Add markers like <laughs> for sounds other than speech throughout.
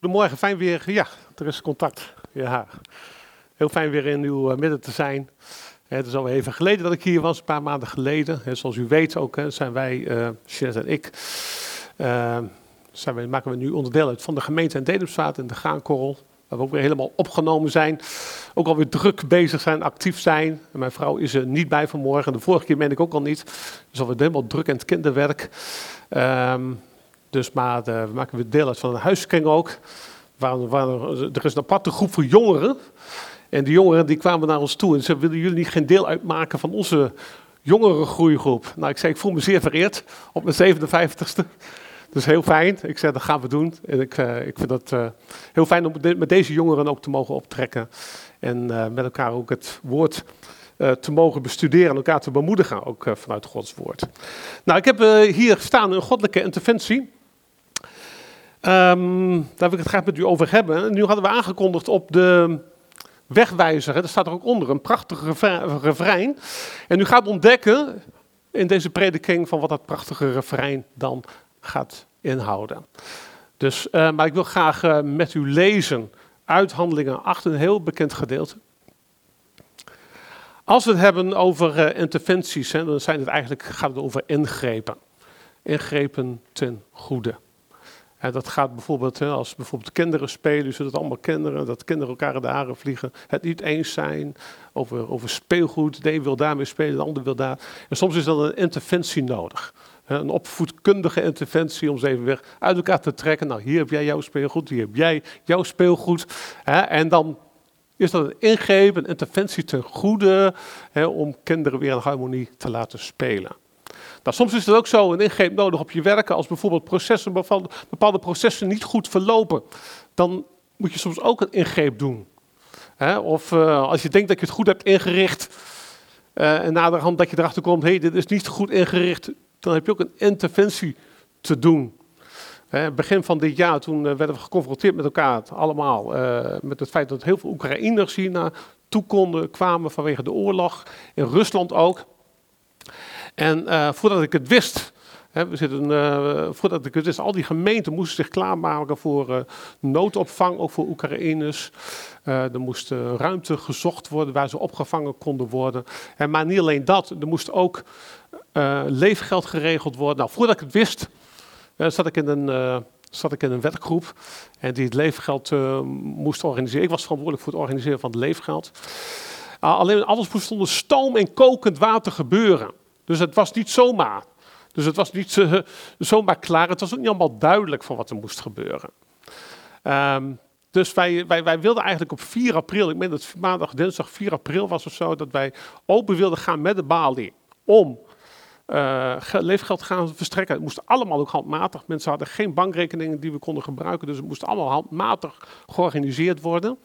Goedemorgen, fijn weer. Ja, er is contact. Ja, heel fijn weer in uw eh, midden te zijn. Het is al even geleden dat ik hier was, een paar maanden geleden. Zoals u weet ook, zijn wij, uh, en ik, uh, zijn wij, maken we nu onderdeel uit van de gemeente en Dedemsvaart en de Gaankorrel. Waar we ook weer helemaal opgenomen zijn. Ook alweer druk bezig zijn, actief zijn. En mijn vrouw is er niet bij vanmorgen. De vorige keer ben ik ook al niet. Dus alweer helemaal druk in het kinderwerk. Um, dus maar de, we maken weer deel uit van een huiskring ook. Waar, waar, er is een aparte groep voor jongeren. En die jongeren die kwamen naar ons toe en zeiden, willen jullie niet geen deel uitmaken van onze jongerengroeigroep? Nou, ik zei, ik voel me zeer vereerd op mijn 57ste. Dus heel fijn. Ik zei, dat gaan we doen. En ik, uh, ik vind het uh, heel fijn om met deze jongeren ook te mogen optrekken. En met elkaar ook het woord te mogen bestuderen en elkaar te bemoedigen, ook vanuit Gods woord. Nou, ik heb hier staan een goddelijke interventie. Um, daar wil ik het graag met u over hebben. Nu hadden we aangekondigd op de wegwijzer, hè, daar staat er ook onder, een prachtige refrein. En u gaat ontdekken in deze prediking van wat dat prachtige refrein dan gaat inhouden. Dus, maar ik wil graag met u lezen uit Handelingen 8, een heel bekend gedeelte. Als we het hebben over uh, interventies, hè, dan zijn het eigenlijk, gaat het over ingrepen. Ingrepen ten goede. En dat gaat bijvoorbeeld, als bijvoorbeeld kinderen spelen, zult het allemaal kinderen, dat kinderen elkaar in de haren vliegen, het niet eens zijn over, over speelgoed, de een wil daarmee spelen, de ander wil daar. En soms is dan een interventie nodig. Een opvoedkundige interventie om ze even weer uit elkaar te trekken. Nou, hier heb jij jouw speelgoed, hier heb jij jouw speelgoed. En dan is dat een ingreep, een interventie ten goede om kinderen weer in harmonie te laten spelen. Nou, soms is het ook zo een ingreep nodig op je werken als bijvoorbeeld processen, bepaalde processen niet goed verlopen. Dan moet je soms ook een ingreep doen. Of uh, als je denkt dat je het goed hebt ingericht uh, en naderhand dat je erachter komt, hé, hey, dit is niet goed ingericht, dan heb je ook een interventie te doen. Begin van dit jaar, toen werden we geconfronteerd met elkaar allemaal, met het feit dat heel veel Oekraïners hier naartoe konden, kwamen vanwege de oorlog, in Rusland ook. En uh, voordat ik het wist, we zitten, voordat ik het wist, al die gemeenten moesten zich klaarmaken voor noodopvang, ook voor Oekraïners. er moest ruimte gezocht worden waar ze opgevangen konden worden. En, maar niet alleen dat, er moest ook leefgeld geregeld worden. Nou, voordat ik het wist, zat ik in een zat ik in een werkgroep en die het leefgeld uh, moest organiseren. Ik was verantwoordelijk voor het organiseren van het leefgeld. Uh, alleen alles moest onder stoom en kokend water gebeuren. Dus het was niet zomaar. Dus het was niet zomaar klaar. Het was ook niet allemaal duidelijk van wat er moest gebeuren. Um, dus wij, wij, wij wilden eigenlijk op 4 april, ik meen dat maandag, dinsdag 4 april was of zo, dat wij open wilden gaan met de balie om uh, leefgeld gaan verstrekken. Het moest allemaal ook handmatig. Mensen hadden geen bankrekeningen die we konden gebruiken, dus het moest allemaal handmatig georganiseerd worden.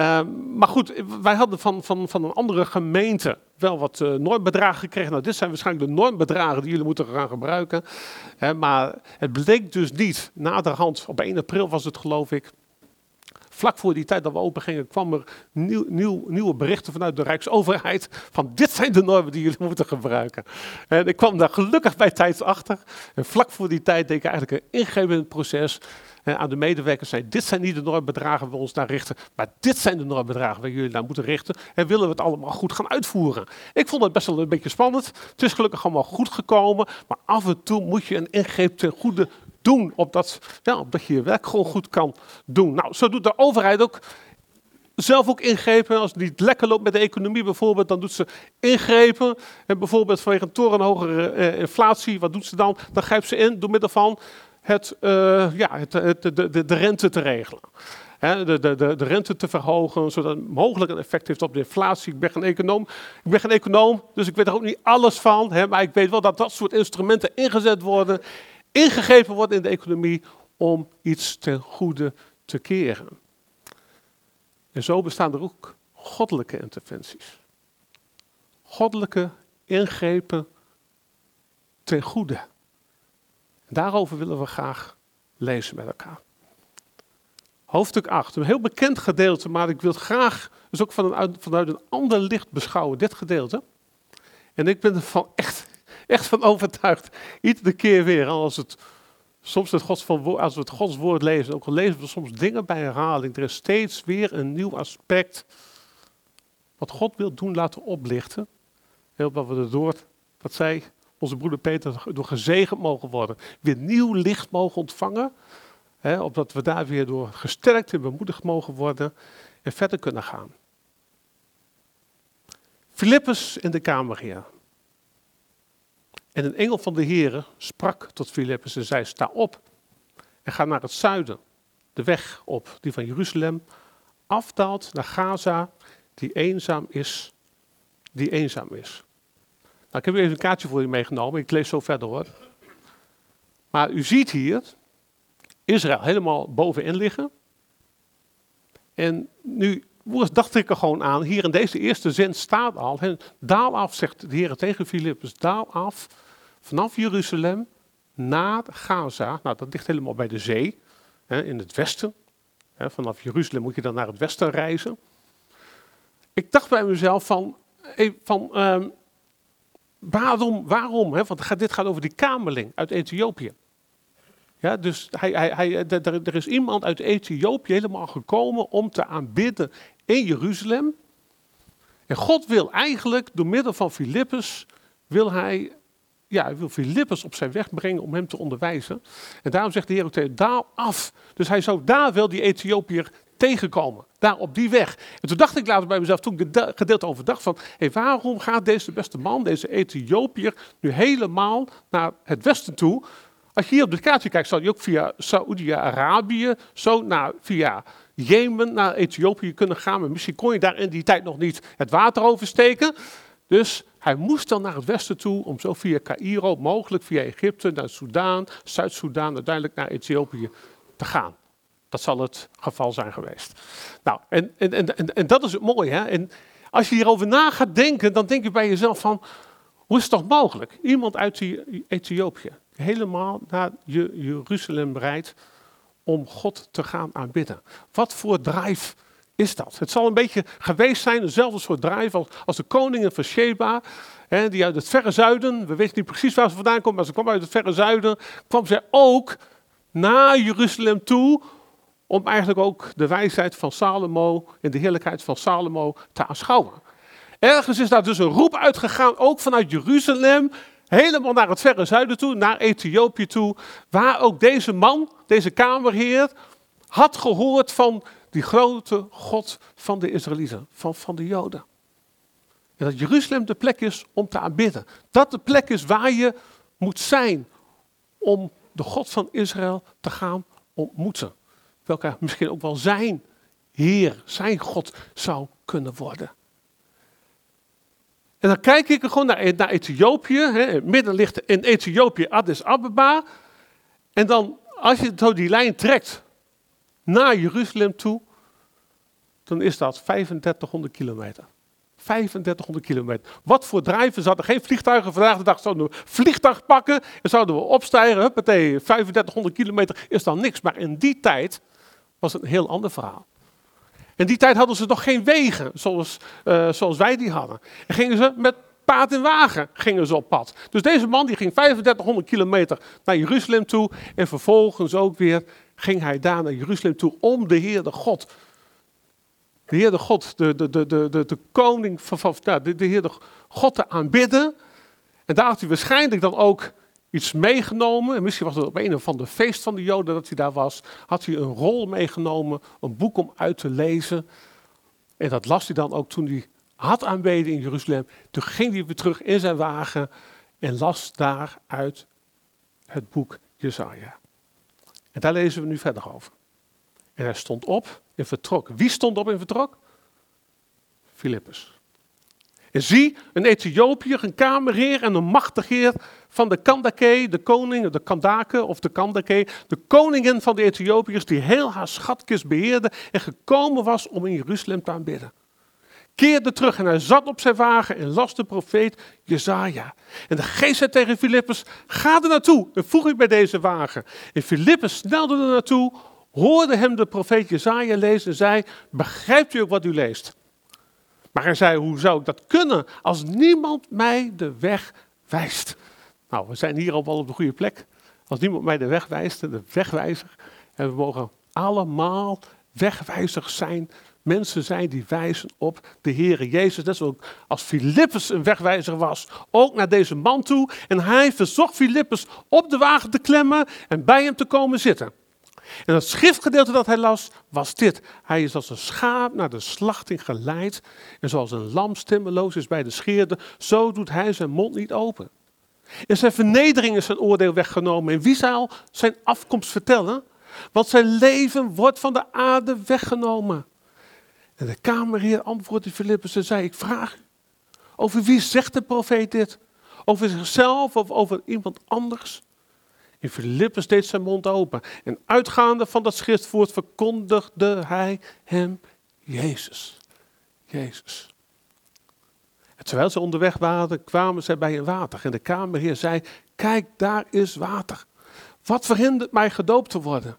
Uh, maar goed, wij hadden van, van, van een andere gemeente wel wat uh, normbedragen gekregen. Nou, dit zijn waarschijnlijk de normbedragen die jullie moeten gaan gebruiken. maar het bleek dus niet. Naderhand, op 1 april was het geloof ik, vlak voor die tijd dat we open gingen, kwam er nieuw, nieuw, nieuwe berichten vanuit de Rijksoverheid van dit zijn de normen die jullie <laughs> moeten gebruiken. En ik kwam daar gelukkig bij tijd achter. En vlak voor die tijd deed ik eigenlijk een ingreep in het proces aan de medewerkers zei, dit zijn niet de normbedragen waar we ons naar richten, maar dit zijn de normbedragen waar jullie naar moeten richten en willen we het allemaal goed gaan uitvoeren. Ik vond het best wel een beetje spannend. Het is gelukkig allemaal goed gekomen, maar af en toe moet je een ingreep ten goede doen, opdat, ja, opdat je je werk gewoon goed kan doen. Nou, zo doet de overheid ook zelf ook ingrepen. Als het niet lekker loopt met de economie bijvoorbeeld, dan doet ze ingrepen. En bijvoorbeeld vanwege een torenhogere eh, inflatie, wat doet ze dan? Dan grijpt ze in door middel van het, uh, ja, het, het, de, de, de rente te regelen. He, de, de, de, de rente te verhogen, zodat het mogelijk een effect heeft op de inflatie. Ik ben geen econoom, ik ben geen econoom dus ik weet er ook niet alles van. He, maar ik weet wel dat dat soort instrumenten ingezet worden, ingegeven worden in de economie om iets ten goede te keren. En zo bestaan er ook goddelijke interventies. Goddelijke ingrepen ten goede. Daarover willen we graag lezen met elkaar. Hoofdstuk 8, een heel bekend gedeelte, maar ik wil graag dus ook vanuit, vanuit een ander licht beschouwen, dit gedeelte. En ik ben er van echt, echt van overtuigd, iedere keer weer als het Soms het Gods van, als we het Gods woord lezen, ook al lezen we soms dingen bij herhaling, er is steeds weer een nieuw aspect wat God wil doen laten oplichten. Heel wat we erdoor, wat zei onze broeder Peter, door gezegend mogen worden. Weer nieuw licht mogen ontvangen. Hè, opdat we daar weer door gesterkt en bemoedigd mogen worden en verder kunnen gaan. Filippus in de kamerheer. En een engel van de Heere sprak tot Filippus en zei, sta op en ga naar het zuiden, de weg op, die van Jeruzalem afdaalt naar Gaza, die eenzaam is, die eenzaam is. Nou, ik heb even een kaartje voor u meegenomen, ik lees zo verder hoor. Maar u ziet hier Israël helemaal bovenin liggen. En nu dacht ik er gewoon aan, hier in deze eerste zin staat al, daal af, zegt de Heer tegen Filippus, daal af vanaf Jeruzalem naar Gaza. Nou, dat ligt helemaal bij de zee, hè, in het westen. Hè, vanaf Jeruzalem moet je dan naar het westen reizen. Ik dacht bij mezelf van, van um, waarom, waarom? Hè? Want dit gaat over die kamerling uit Ethiopië. Ja, dus hij, hij, hij, er is iemand uit Ethiopië helemaal gekomen om te aanbidden in Jeruzalem. En God wil eigenlijk door middel van Filippus, wil hij, ja, hij wil Filippus op zijn weg brengen om hem te onderwijzen. En daarom zegt de Heer daal af. Dus hij zou daar wel die Ethiopiër tegenkomen. Daar op die weg. En toen dacht ik later bij mezelf, toen ik het gedeelte overdacht van, hey, waarom gaat deze beste man, deze Ethiopiër, nu helemaal naar het westen toe? Als je hier op de kaartje kijkt, zou je ook via Saoedi-Arabië, zo naar, via Jemen naar Ethiopië kunnen gaan. Maar misschien kon je daar in die tijd nog niet het water oversteken. Dus hij moest dan naar het westen toe om zo via Cairo, mogelijk via Egypte, naar Soudaan, Zuid-Soedan, uiteindelijk naar Ethiopië te gaan. Dat zal het geval zijn geweest. Nou, en, en, en, en, dat is het mooie. Hè? En als je hierover na gaat denken, dan denk je bij jezelf van, hoe is het toch mogelijk? Iemand uit Ethiopië, helemaal naar Jeruzalem bereidt om God te gaan aanbidden. Wat voor drive is dat? Het zal een beetje geweest zijn, dezelfde soort drive als, als de koningen van Sheba, hè, die uit het verre zuiden, we weten niet precies waar ze vandaan komt, maar ze kwam uit het verre zuiden, kwam zij ook naar Jeruzalem toe om eigenlijk ook de wijsheid van Salomo en de heerlijkheid van Salomo te aanschouwen. Ergens is daar dus een roep uitgegaan, ook vanuit Jeruzalem, helemaal naar het verre zuiden toe, naar Ethiopië toe, waar ook deze man, deze kamerheer, had gehoord van die grote God van de Israëlieten, van, van de Joden. En dat Jeruzalem de plek is om te aanbidden. Dat de plek is waar je moet zijn om de God van Israël te gaan ontmoeten. Welke misschien ook wel zijn Heer, zijn God zou kunnen worden. En dan kijk ik gewoon naar, naar Ethiopië. Hè. midden ligt in Ethiopië Addis Ababa. En dan, als je zo die lijn trekt naar Jeruzalem toe, dan is dat 3500 kilometer. 3500 kilometer. Wat voor drijven? Ze hadden geen vliegtuigen. Vandaag de dag zouden we vliegtuig pakken en zouden we opstijgen. Huppatee, 3500 kilometer is dan niks. Maar in die tijd was het een heel ander verhaal. In die tijd hadden ze nog geen wegen zoals, uh, zoals wij die hadden. En gingen ze met paard en wagen gingen ze op pad. Dus deze man die ging 3500 kilometer naar Jeruzalem toe. En vervolgens ook weer ging hij daar naar Jeruzalem toe om de Heer de God. De Heer de God, de, de, de, de, de, koning van, van nou, de, de Heer de God te aanbidden. En daar had hij waarschijnlijk dan ook iets meegenomen. En misschien was het op een of ander feest van de Joden dat hij daar was. Had hij een rol meegenomen, een boek om uit te lezen. En dat las hij dan ook toen hij had aanbeden in Jeruzalem. Toen ging hij weer terug in zijn wagen en las daaruit het boek Jesaja. En daar lezen we nu verder over. En hij stond op en vertrok. Wie stond op en vertrok? Filippus. En zie, een Ethiopiër, een kamerheer en een machtig heer van de Kandake, de koning, de Kandake of de Kandake, de koningin van de Ethiopiërs, die heel haar schatkist beheerde en gekomen was om in Jeruzalem te aanbidden. Keerde terug en hij zat op zijn wagen en las de profeet Jezaja. En de geest zei tegen Filippus, ga er naartoe en voeg ik bij deze wagen. En Filippus snelde er naartoe, hoorde hem de profeet Jezaja lezen en zei, begrijpt u ook wat u leest? Maar hij zei, hoe zou ik dat kunnen als niemand mij de weg wijst? Nou, we zijn hier al op de goede plek. Als niemand mij de weg wijst, de wegwijzer. En we mogen allemaal wegwijzers zijn. Mensen zijn die wijzen op de Heer Jezus. Net zoals als Filippus een wegwijzer was, ook naar deze man toe. En hij verzocht Filippus op de wagen te klemmen en bij hem te komen zitten. En het schriftgedeelte dat hij las was dit. Hij is als een schaap naar de slachting geleid. En zoals een lam stemmeloos is bij de scheerde, zo doet hij zijn mond niet open. In zijn vernedering is zijn oordeel weggenomen. En wie zal zijn afkomst vertellen? Want zijn leven wordt van de aarde weggenomen. En de kamerheer antwoordde Filippus en zei, ik vraag u, over wie zegt de profeet dit? Over zichzelf of over iemand anders? En Filippus deed zijn mond open. En uitgaande van dat schriftwoord verkondigde hij hem Jezus. Jezus. En terwijl ze onderweg waren, kwamen zij bij een water. En de kamerheer zei, kijk, daar is water. Wat verhindert mij gedoopt te worden?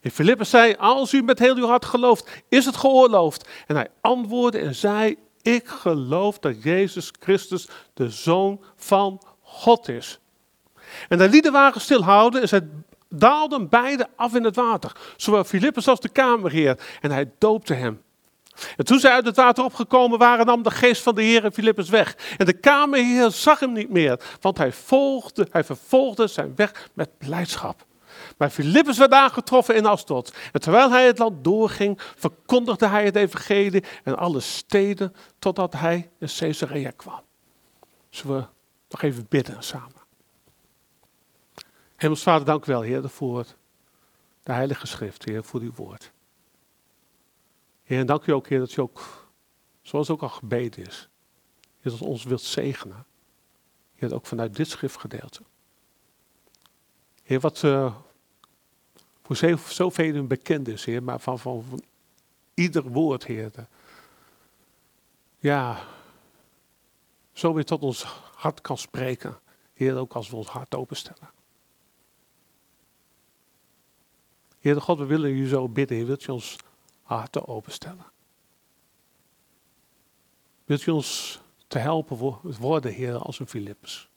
En Filippus zei, als u met heel uw hart gelooft, is het geoorloofd. En hij antwoordde en zei, ik geloof dat Jezus Christus de Zoon van God is. En de lieden waren stilhouden en zij daalden beide af in het water. Zowel Filippus als de kamerheer. En hij doopte hem. En toen zij uit het water opgekomen waren, nam de geest van de Heer Filippus weg. En de kamerheer zag hem niet meer, want hij, volgde, hij vervolgde zijn weg met blijdschap. Maar Filippus werd aangetroffen in Asdod. En terwijl hij het land doorging, verkondigde hij het evangelie in alle steden, totdat hij in Caesarea kwam. Zullen we nog even bidden samen? Hemels Vader, dank u wel, Heer, voor de Heilige Schrift, Heer, voor uw woord. Heer, en dank u ook, Heer, dat u ook, zoals ook al gebeden is, dat ons wilt zegenen. Heer, ook vanuit dit schriftgedeelte. Heer, wat uh, voor zoveel bekend is, Heer, maar van, van, van ieder woord, Heer. ja, zo weer tot ons hart kan spreken. Heer, ook als we ons hart openstellen. Heer God, we willen u zo bidden. Heer, wilt u ons harten openstellen? Wilt u ons te helpen worden, Heer, als een Filippus?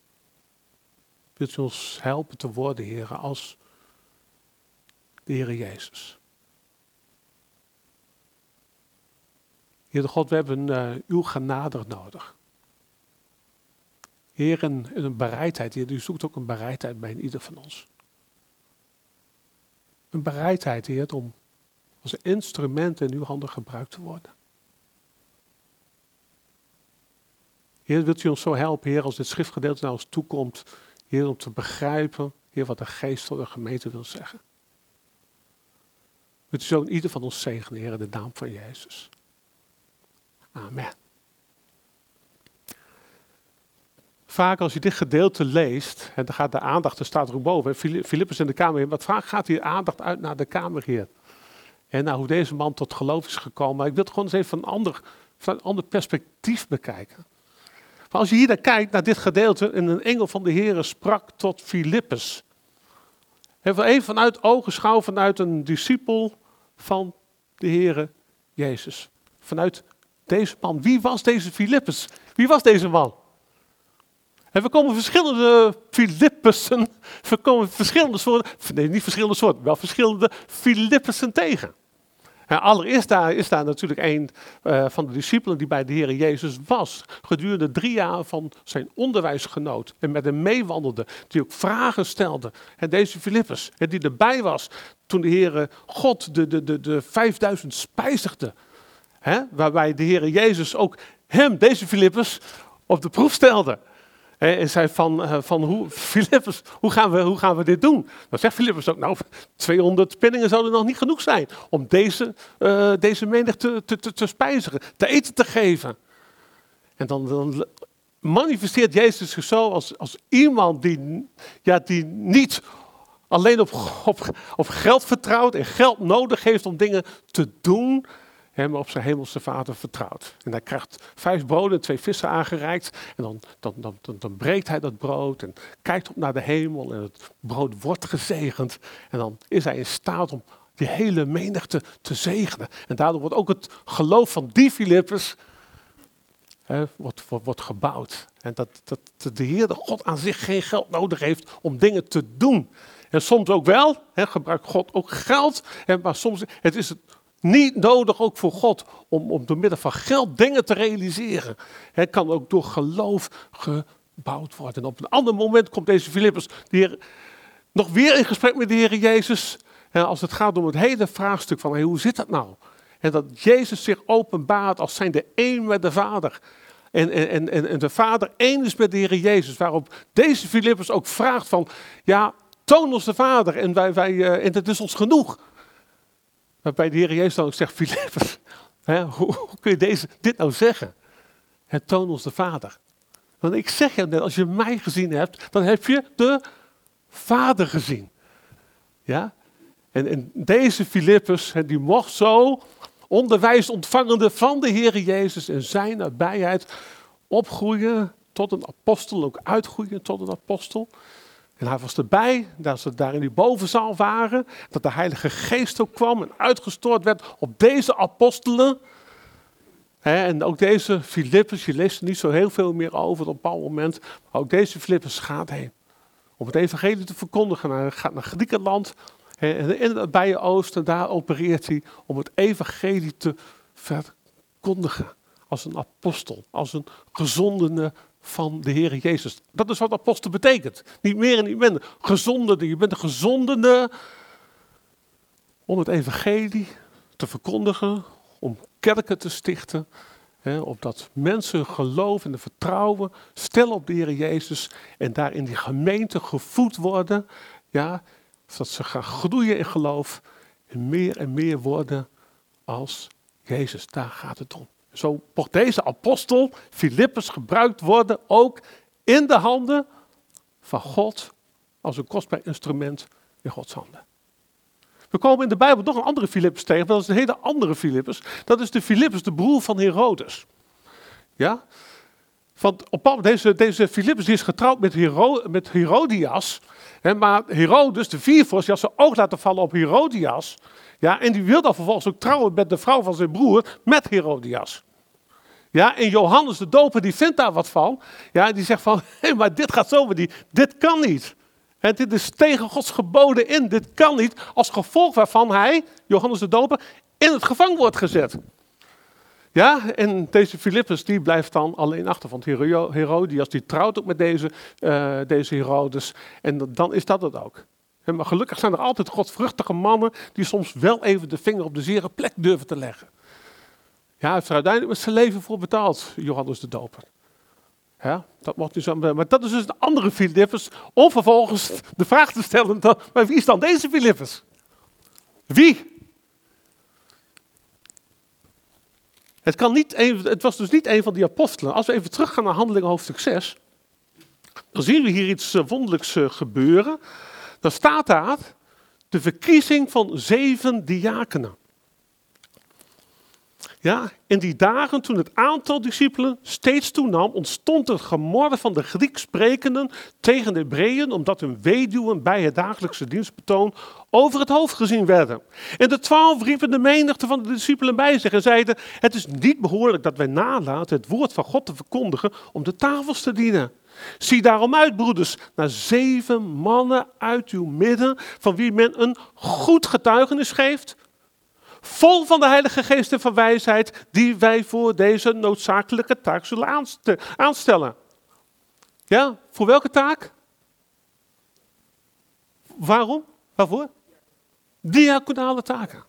Wilt u ons helpen te worden, Heer, als de Heer Jezus? Heer God, we hebben uh, uw genade nodig. Heer, een, een bereidheid. Heer, u zoekt ook een bereidheid bij ieder van ons. Een bereidheid, Heer, om als instrument in uw handen gebruikt te worden. Heer, wilt u ons zo helpen, Heer, als dit schriftgedeelte naar ons toekomt, Heer, om te begrijpen, Heer, wat de geest van de gemeente wil zeggen. Wilt u zo in ieder van ons zegenen, Heer, in de naam van Jezus. Amen. Vaak als je dit gedeelte leest, en dan gaat de aandacht, er staat er boven, Filippus in de kamer, wat vaak gaat die aandacht uit naar de kamerheer. En naar hoe deze man tot geloof is gekomen. Maar ik wil het gewoon eens even van een ander, van een ander perspectief bekijken. Maar als je hier naar kijkt, naar dit gedeelte, en een engel van de Heer sprak tot Filippus. Even vanuit ogenschouw, vanuit een discipel van de Heer Jezus. Vanuit deze man. Wie was deze Filippus? Wie was deze man? En we komen verschillende Filippussen, we komen verschillende soorten, nee niet verschillende soorten, wel verschillende Filippussen tegen. En allereerst daar is daar natuurlijk een uh, van de discipelen die bij de Heer Jezus was. Gedurende drie jaar van zijn onderwijsgenoot. En met hem meewandelde. Die ook vragen stelde. En deze Filippus, die erbij was toen de Heer God de, de, de, de 5000 spijzigde. Hè, waarbij de Heer Jezus ook hem, deze Filippus, op de proef stelde. En zei van, uh, van hoe, <laughs> Philippus, hoe gaan, we, hoe gaan we dit doen? Dan zegt Philippus ook, nou, 200 penningen zouden nog niet genoeg zijn om deze, uh, deze menigte te, te, te, spijzigen, te eten te geven. En dan, manifesteert Jezus zich zo als, als iemand die, ja, die niet alleen op, op geld vertrouwt en geld nodig heeft om dingen te doen, hem op zijn hemelse vader vertrouwt. En hij krijgt vijf broden en twee vissen aangereikt. En dan, dan, dan, dan, dan breekt hij dat brood en kijkt op naar de hemel. En het brood wordt gezegend. En dan is hij in staat om die hele menigte te zegenen. En daardoor wordt ook het geloof van die Filippus hè, wordt, wordt, wordt gebouwd. En dat, dat de Heer de God aan zich geen geld nodig heeft om dingen te doen. En soms ook wel, hè, gebruikt God ook geld. Hè, maar soms het is het niet nodig ook voor God om, om door middel van geld dingen te realiseren. Het kan ook door geloof gebouwd worden. En op een ander moment komt deze Filippus de nog weer in gesprek met de Heer Jezus. Hè, als het gaat om het hele vraagstuk van hoe zit dat nou? En dat Jezus zich openbaart als zijn de één met de Vader. En, en, en, en de Vader één is met de Heer Jezus. Waarop deze Filippus ook vraagt van, ja, toon ons de Vader en, wij, wij, uh, en dat is ons genoeg. Waarbij de Heer Jezus dan ook zegt, Filippus, <laughs> hoe, kun je deze, dit nou zeggen? Het toon ons de Vader. Want ik zeg je net, als je mij gezien hebt, dan heb je de Vader gezien. Ja? En, en deze Filippus, die mocht zo onderwijs ontvangende van de Heer Jezus en zijn nabijheid opgroeien tot een apostel, ook uitgroeien tot een apostel. En hij was erbij, dat ze daar in die bovenzaal waren, dat de Heilige Geest ook kwam en uitgestort werd op deze apostelen. en ook deze Filippus, je leest er niet zo heel veel meer over op een bepaald moment, maar ook deze Filippus gaat heen om het evangelie te verkondigen. Hij gaat naar Griekenland, en in het Bijen Oosten, daar opereert hij om het evangelie te verkondigen. Als een apostel, als een gezondene van de Heer Jezus. Dat is wat apostel betekent. Niet meer en niet minder. Gezondene, je bent een gezondene om het evangelie te verkondigen, om kerken te stichten. Hè, opdat mensen geloven en vertrouwen stellen op de Heer Jezus en daar in die gemeente gevoed worden. Ja, zodat ze gaan groeien in geloof en meer en meer worden als Jezus. Daar gaat het om. Zo mocht deze apostel, Filippus, gebruikt worden ook in de handen van God als een kostbaar instrument in Gods handen. We komen in de Bijbel nog een andere Filippus tegen, dat is een hele andere Filippus. Dat is de Filippus, de broer van Herodes. Ja? Want op deze, deze Filippus is getrouwd met, Hero, met Herodias. Hè, maar Herodes, de viervors, die had zijn oog laten vallen op Herodias. Ja, en die wilde dan vervolgens ook trouwen met de vrouw van zijn broer, met Herodias. Ja, en Johannes de Doper, die vindt daar wat van. Ja, die zegt van, <laughs> hé, maar dit gaat zo, die, dit kan niet. En dit is tegen Gods geboden in, dit kan niet. Als gevolg waarvan hij, Johannes de Doper, in het gevangen wordt gezet. Ja, en deze Filippus die blijft dan alleen achter, want Herodias die trouwt ook met deze, uh, deze Herodes en dan is dat het ook. Maar gelukkig zijn er altijd godvruchtige mannen die soms wel even de vinger op de zere plek durven te leggen. Ja, heeft er uiteindelijk met zijn leven voor betaald, Johannes de Doper. Ja, dat mocht hij zo, maar dat is dus een andere Filippus, om vervolgens de vraag te stellen, maar wie is dan deze Filippus? Wie? Het, kan niet het was dus niet een van die apostelen. Als we even teruggaan naar handelingen hoofdstuk 6, dan zien we hier iets eh, wonderlijks eh, gebeuren. Dan staat daar de verkiezing van zeven diakenen. Ja, in die dagen toen het aantal discipelen steeds toenam, ontstond het gemorde van de Grieks sprekenden tegen de Hebreeën, omdat hun weduwen bij het dagelijkse dienstbetoon over het hoofd gezien werden. En de twaalf riepen de menigte van de discipelen bij zich en zeiden, het is niet behoorlijk dat wij nalaten het woord van God te verkondigen om de tafels te dienen. Zie daarom uit, broeders, naar zeven mannen uit uw midden, van wie men een goed getuigenis geeft, vol van de Heilige Geest en van wijsheid, die wij voor deze noodzakelijke taak zullen aanstellen. Ja, voor welke taak? Waarom? Waarvoor? Diaconale taken.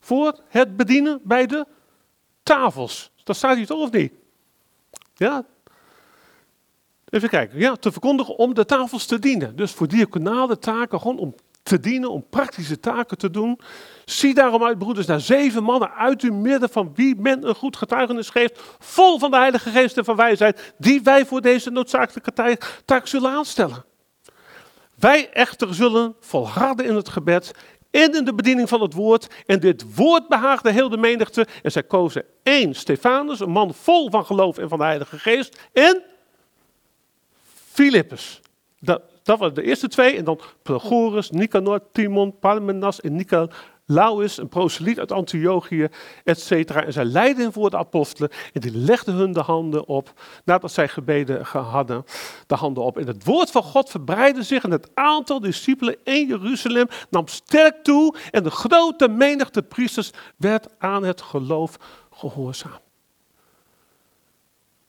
Voor het bedienen bij de tafels. Dat staat hier toch of niet? Ja. Even kijken. Ja, te verkondigen om de tafels te dienen. Dus voor diaconale taken, gewoon om te om praktische taken te doen. Zie daarom uit, broeders, naar zeven mannen uit uw midden van wie men een goed getuigenis geeft, vol van de Heilige Geest en van wijsheid, die wij voor deze noodzakelijke taak zullen aanstellen. Wij echter zullen volharden in het gebed en in de bediening van het woord. En dit woord behaagde heel de menigte. En zij kozen één, Stefanus, een man vol van geloof en van de Heilige Geest. En Filippus, dat waren de eerste twee. En dan Prochorus, Nicanor, Timon, Parmenas en Nicolaus, een proseliet uit Antiochië, et cetera. En zij leidden voor de apostelen en die legden hun de handen op, nadat zij gebeden hadden, de handen op. En het woord van God verbreidde zich en het aantal discipelen in Jeruzalem nam sterk toe en de grote menigte priesters werd aan het geloof gehoorzaam.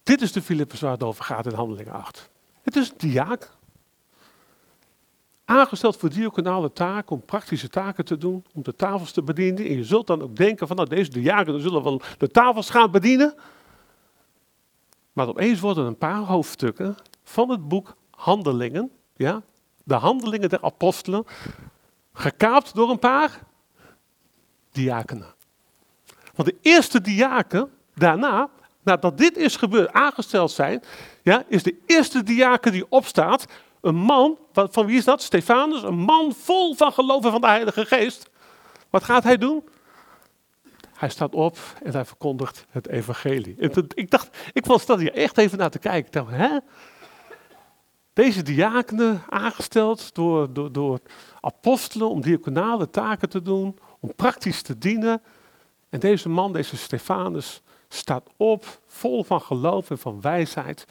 Dit is de Filippus waar het over gaat in Handelingen 8. Het is een diaak. Aangesteld voor diaconale taken, om praktische taken te doen, om de tafels te bedienen. En je zult dan ook denken van, nou deze diaken zullen wel de tafels gaan bedienen. Maar opeens worden een paar hoofdstukken van het boek Handelingen, ja, de Handelingen der Apostelen, gekaapt door een paar diakenen. Want de eerste diaken daarna nadat dit is gebeurd, aangesteld zijn, ja, is de eerste diaken die opstaat, een man, van wie is dat? Stefanus, een man vol van geloven van de Heilige Geest. Wat gaat hij doen? Hij staat op en hij verkondigt het evangelie. En ik dacht, ik was dat hier echt even naar te kijken. Hè? Deze diakenen aangesteld door, door, door apostelen om diaconale taken te doen, om praktisch te dienen. En deze man, deze Stefanus, staat op, vol van geloof en van wijsheid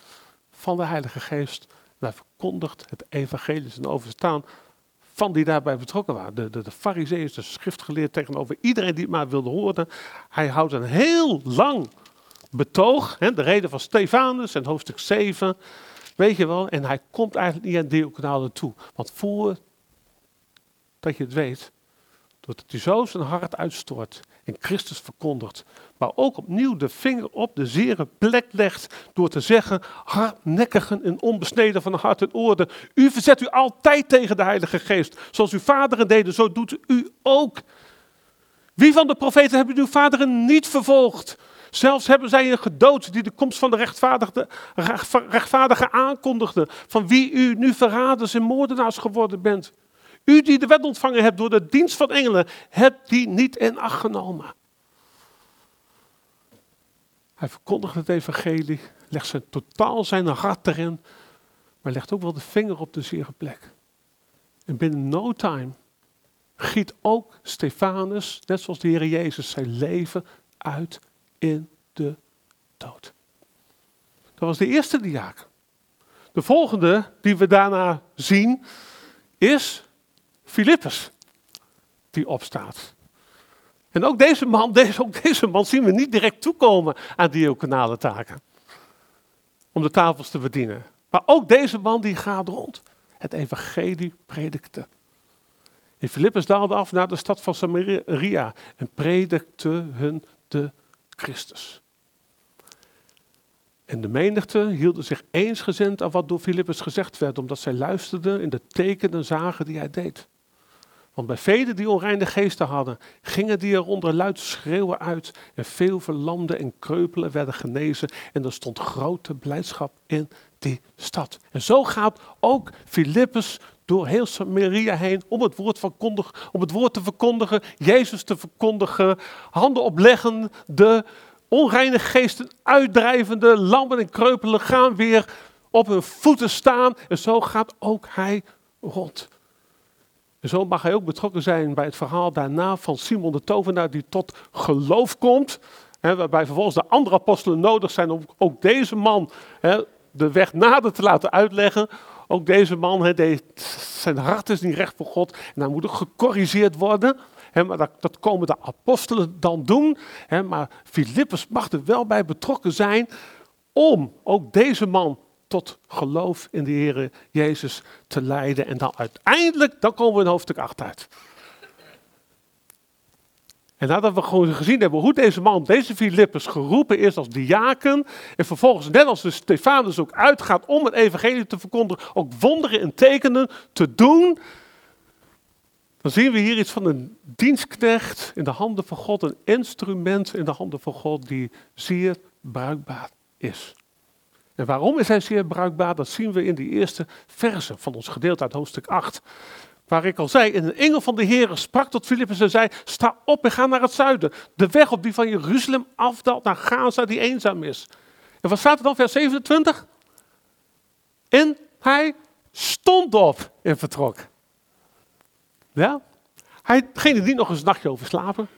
van de Heilige Geest. hij het evangelie en overstaan van die daarbij betrokken waren. De, de, de fariseeën, de schriftgeleerd tegenover iedereen die het maar wilde horen. Hij houdt een heel lang betoog, hè, de reden van Stefanus en hoofdstuk 7, weet je wel. En hij komt eigenlijk niet aan diaconale toe. Want voor dat je het weet, doordat hij zo zijn hart uitstort en Christus verkondigt, maar ook opnieuw de vinger op de zere plek legt door te zeggen, hardnekkigen en onbesneden van hart en oorden, u verzet u altijd tegen de Heilige Geest. Zoals uw vaderen deden, zo doet u ook. Wie van de profeten hebben uw vaderen niet vervolgd? Zelfs hebben zij een gedood die de komst van de rechtvaardige, rechtvaardige aankondigde, van wie u nu verraders en moordenaars geworden bent. U die de wet ontvangen hebt door de dienst van engelen, hebt die niet in acht genomen. Hij verkondigt het evangelie, legt zijn, totaal zijn hart erin, maar legt ook wel de vinger op de zere plek. En binnen no time giet ook Stefanus, net zoals de Heer Jezus, zijn leven uit in de dood. Dat was de eerste diaken. De volgende die we daarna zien is Filippus, die opstaat. En ook deze man, deze, ook deze man zien we niet direct toekomen aan diaconale taken. Om de tafels te bedienen. Maar ook deze man die gaat rond. Het evangelie predikte. In Filippus daalde af naar de stad van Samaria en predikte hun de Christus. En de menigte hielden zich eensgezind aan wat door Filippus gezegd werd, omdat zij luisterden in de tekenen zagen die hij deed. Want bij velen die onreine geesten hadden, gingen die eronder luid schreeuwen uit. En veel verlamden en kreupelen werden genezen. En er stond grote blijdschap in die stad. En zo gaat ook Filippus door heel Samaria heen om het, woord om het woord te verkondigen, Jezus te verkondigen, handen opleggen, de onreine geesten uitdrijvende, lammen en kreupelen gaan weer op hun voeten staan. En zo gaat ook hij rond. Zo mag hij ook betrokken zijn bij het verhaal daarna van Simon de Tovenaar, die tot geloof komt. Hè, waarbij vervolgens de andere apostelen nodig zijn om ook deze man hè, de weg nader te laten uitleggen. Ook deze man, hè, zijn hart is niet recht voor God en hij moet ook gecorrigeerd worden. Maar dat, dat, komen de apostelen dan doen. Maar Filippus mag er wel bij betrokken zijn om ook deze man tot geloof in de Heer Jezus te leiden. En dan uiteindelijk, dan komen we in hoofdstuk 8 uit. En nadat we gewoon gezien hebben hoe deze man, deze Filippus, geroepen is als diaken. En vervolgens, net als de Stefanus ook uitgaat om het evangelie te verkondigen, ook wonderen en tekenen te doen. Dan zien we hier iets van een dienstknecht in de handen van God, een instrument in de handen van God die zeer bruikbaar is. En waarom is hij zeer bruikbaar? Dat zien we in die eerste verse van ons gedeelte uit hoofdstuk 8. Waar ik al zei, een engel van de Heer sprak tot Filippus en zei, sta op en ga naar het zuiden. De weg op die van Jeruzalem afdaalt naar Gaza die eenzaam is. En wat staat er dan, vers 27? En hij stond op en vertrok. Ja? Hij ging er niet nog eens een nachtje over slapen.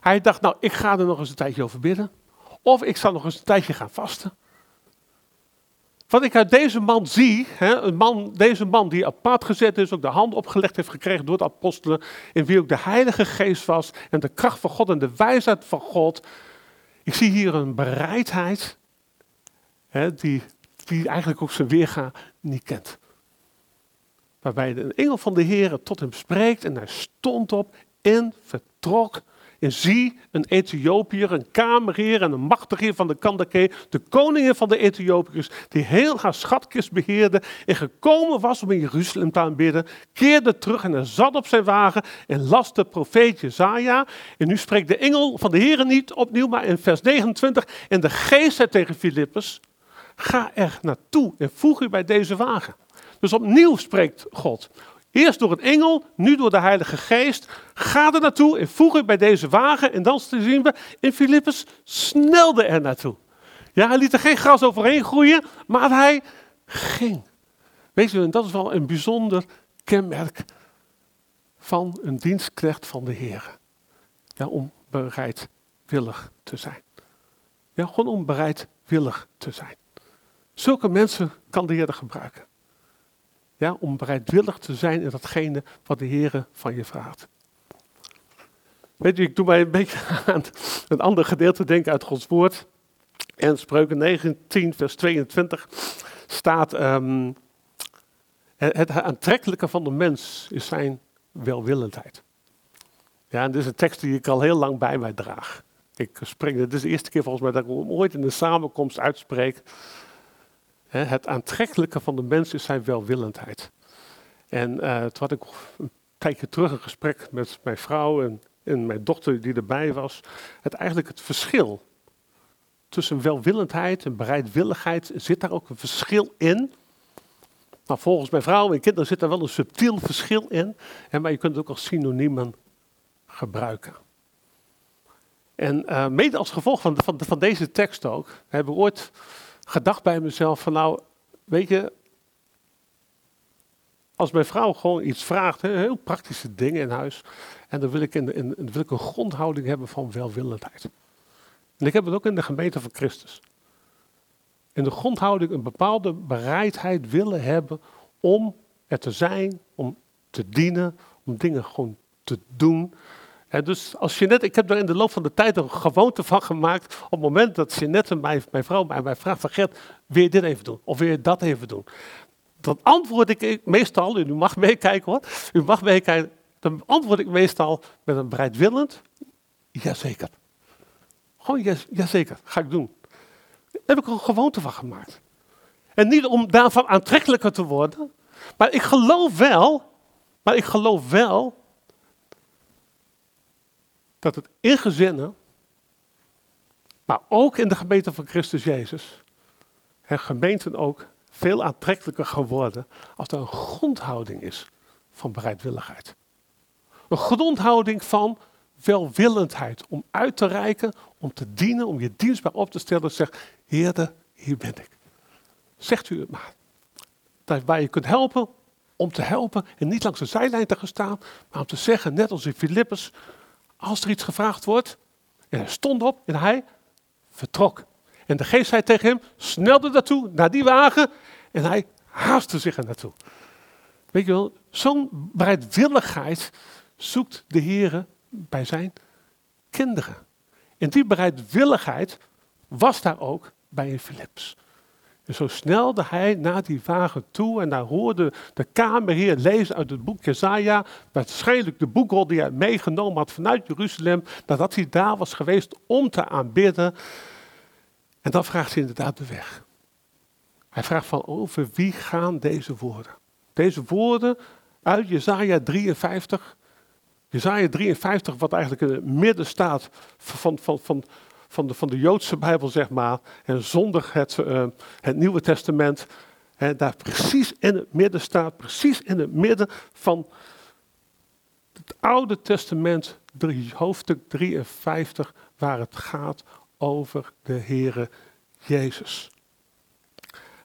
Hij dacht, nou, ik ga er nog eens een tijdje over bidden. Of ik zal nog eens een tijdje gaan vasten. Wat ik uit deze man zie, hè, een man, deze man die apart gezet is, ook de hand opgelegd heeft gekregen door de apostelen, in wie ook de Heilige Geest was en de kracht van God en de wijsheid van God. Ik zie hier een bereidheid hè, die, die eigenlijk ook zijn weerga niet kent. Waarbij de engel van de Heer tot hem spreekt en hij stond op en vertrok en zie, een Ethiopiër, een kamerheer en een machtigheer van de Kandake, de koningin van de Ethiopiërs, die heel haar schatkist beheerde en gekomen was om in Jeruzalem te aanbidden, keerde terug en hij zat op zijn wagen en las de profeet Jezaja. En nu spreekt de engel van de Heer niet opnieuw, maar in vers 29, en de geest zei tegen Filippus, ga er naartoe en voeg u bij deze wagen. Dus opnieuw spreekt God. Eerst door een engel, nu door de Heilige Geest. Ga er naartoe en voeg u bij deze wagen. En dan zien we, in Filippus snelde er naartoe. Ja, hij liet er geen gras overheen groeien, maar hij ging. Weet je, dat is wel een bijzonder kenmerk van een dienstknecht van de Heer. Ja, om bereidwillig te zijn. Ja, gewoon om bereidwillig te zijn. Zulke mensen kan de Heer gebruiken. Ja, om bereidwillig te zijn in datgene wat de Heer van je vraagt. Weet je, ik doe mij een beetje <laughs> aan een ander gedeelte denken uit Gods woord. En spreuken 19, vers 22 staat, um, het aantrekkelijke van de mens is zijn welwillendheid. Ja, en dit is een tekst die ik al heel lang bij mij draag. Ik spreek, dit is de eerste keer volgens mij dat ik hem ooit in een samenkomst uitspreek het aantrekkelijke van de mens is zijn welwillendheid. En uh, toen had ik een tijdje terug een gesprek met mijn vrouw en, en mijn dochter die erbij was. Het eigenlijk het verschil tussen welwillendheid en bereidwilligheid, zit daar ook een verschil in? Nou, volgens mijn vrouw en kinderen zit daar wel een subtiel verschil in, maar je kunt het ook als synoniemen gebruiken. En uh, mede als gevolg van, van, van deze tekst ook, hebben we ooit gedacht bij mezelf van nou, weet je, als mijn vrouw gewoon iets vraagt, heel praktische dingen in huis, en dan wil ik, in, in, wil ik een grondhouding hebben van welwillendheid. En ik heb het ook in de gemeente van Christus. In de grondhouding een bepaalde bereidheid willen hebben om er te zijn, om te dienen, om dingen gewoon te doen dus als Jeanette, ik heb er in de loop van de tijd een gewoonte van gemaakt. Op het moment dat Jeanette, mijn, mijn vrouw, mij, mij vraagt van wil je dit even doen? Of wil je dat even doen? Dan antwoord ik meestal, u mag meekijken hoor, u mag meekijken. Dan antwoord ik meestal met een bereidwillend, jazeker. Gewoon ja, jazeker, ga ik doen. Daar heb ik een gewoonte van gemaakt. En niet om daarvan aantrekkelijker te worden, maar ik geloof wel, maar ik geloof wel dat het in gezinnen, maar ook in de gemeente van Christus Jezus, en gemeenten ook veel aantrekkelijker geworden als er een grondhouding is van bereidwilligheid. Een grondhouding van welwillendheid om uit te reiken, om te dienen, om je dienstbaar op te stellen. Zeg, Heerde, hier ben ik. Zegt u het maar. Waar je kunt helpen, om te helpen en niet langs de zijlijn te gaan staan, maar om te zeggen, net als in Filippus, als er iets gevraagd wordt, en hij stond op en hij vertrok. En de geest zei tegen hem, snelde naartoe, naar die wagen, en hij haastte zich er naartoe. Weet je wel, zo'n bereidwilligheid zoekt de Heer bij zijn kinderen. En die bereidwilligheid was daar ook bij Philips. En zo snelde hij naar die wagen toe en daar hoorde de kamerheer lezen uit het boek Jezaja, waarschijnlijk de boekrol die hij meegenomen had vanuit Jeruzalem, nadat hij daar was geweest om te aanbidden. En dan vraagt hij inderdaad de weg. Hij vraagt van over wie gaan deze woorden? Deze woorden uit Jezaja 53, Jezaja 53 wat eigenlijk in het midden staat van, van, van, van de, van de Joodse Bijbel, zeg maar, en zonder het, uh, het Nieuwe Testament, hè, daar precies in het midden staat, precies in het midden van het Oude Testament, hoofdstuk 53, waar het gaat over de Heere Jezus.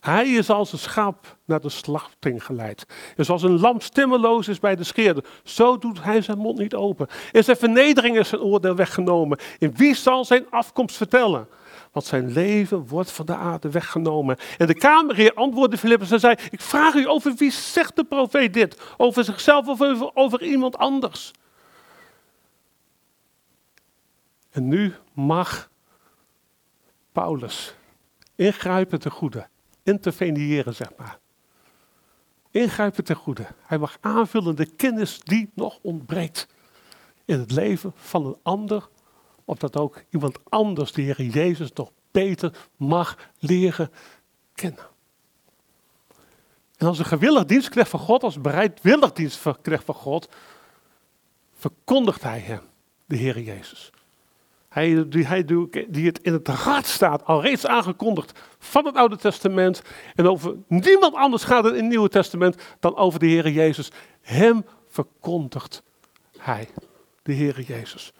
Hij is als een schaap naar de slachting geleid. En zoals een lam stemmeloos is bij de scheerder, zo doet hij zijn mond niet open. In zijn vernedering is zijn oordeel weggenomen. In wie zal zijn afkomst vertellen? Want zijn leven wordt van de aarde weggenomen. En de kamerheer antwoordde Filippus en zei, ik vraag u over wie zegt de profeet dit? Over zichzelf of over, over iemand anders? En nu mag Paulus ingrijpen ten goede, interveneren zeg maar. Ingrijpen ten goede. Hij mag aanvullen de kennis die nog ontbreekt in het leven van een ander, opdat ook iemand anders de Heer Jezus nog beter mag leren kennen. En als een gewillig dienstknecht van God, als bereidwillig dienstknecht van God, verkondigt hij hem, de Heer Jezus. Hij, die, hij, die het in het hart staat, al reeds aangekondigd van het Oude Testament. En over niemand anders gaat het in het Nieuwe Testament dan over de Heer Jezus. Hem verkondigt hij, de Heer Jezus.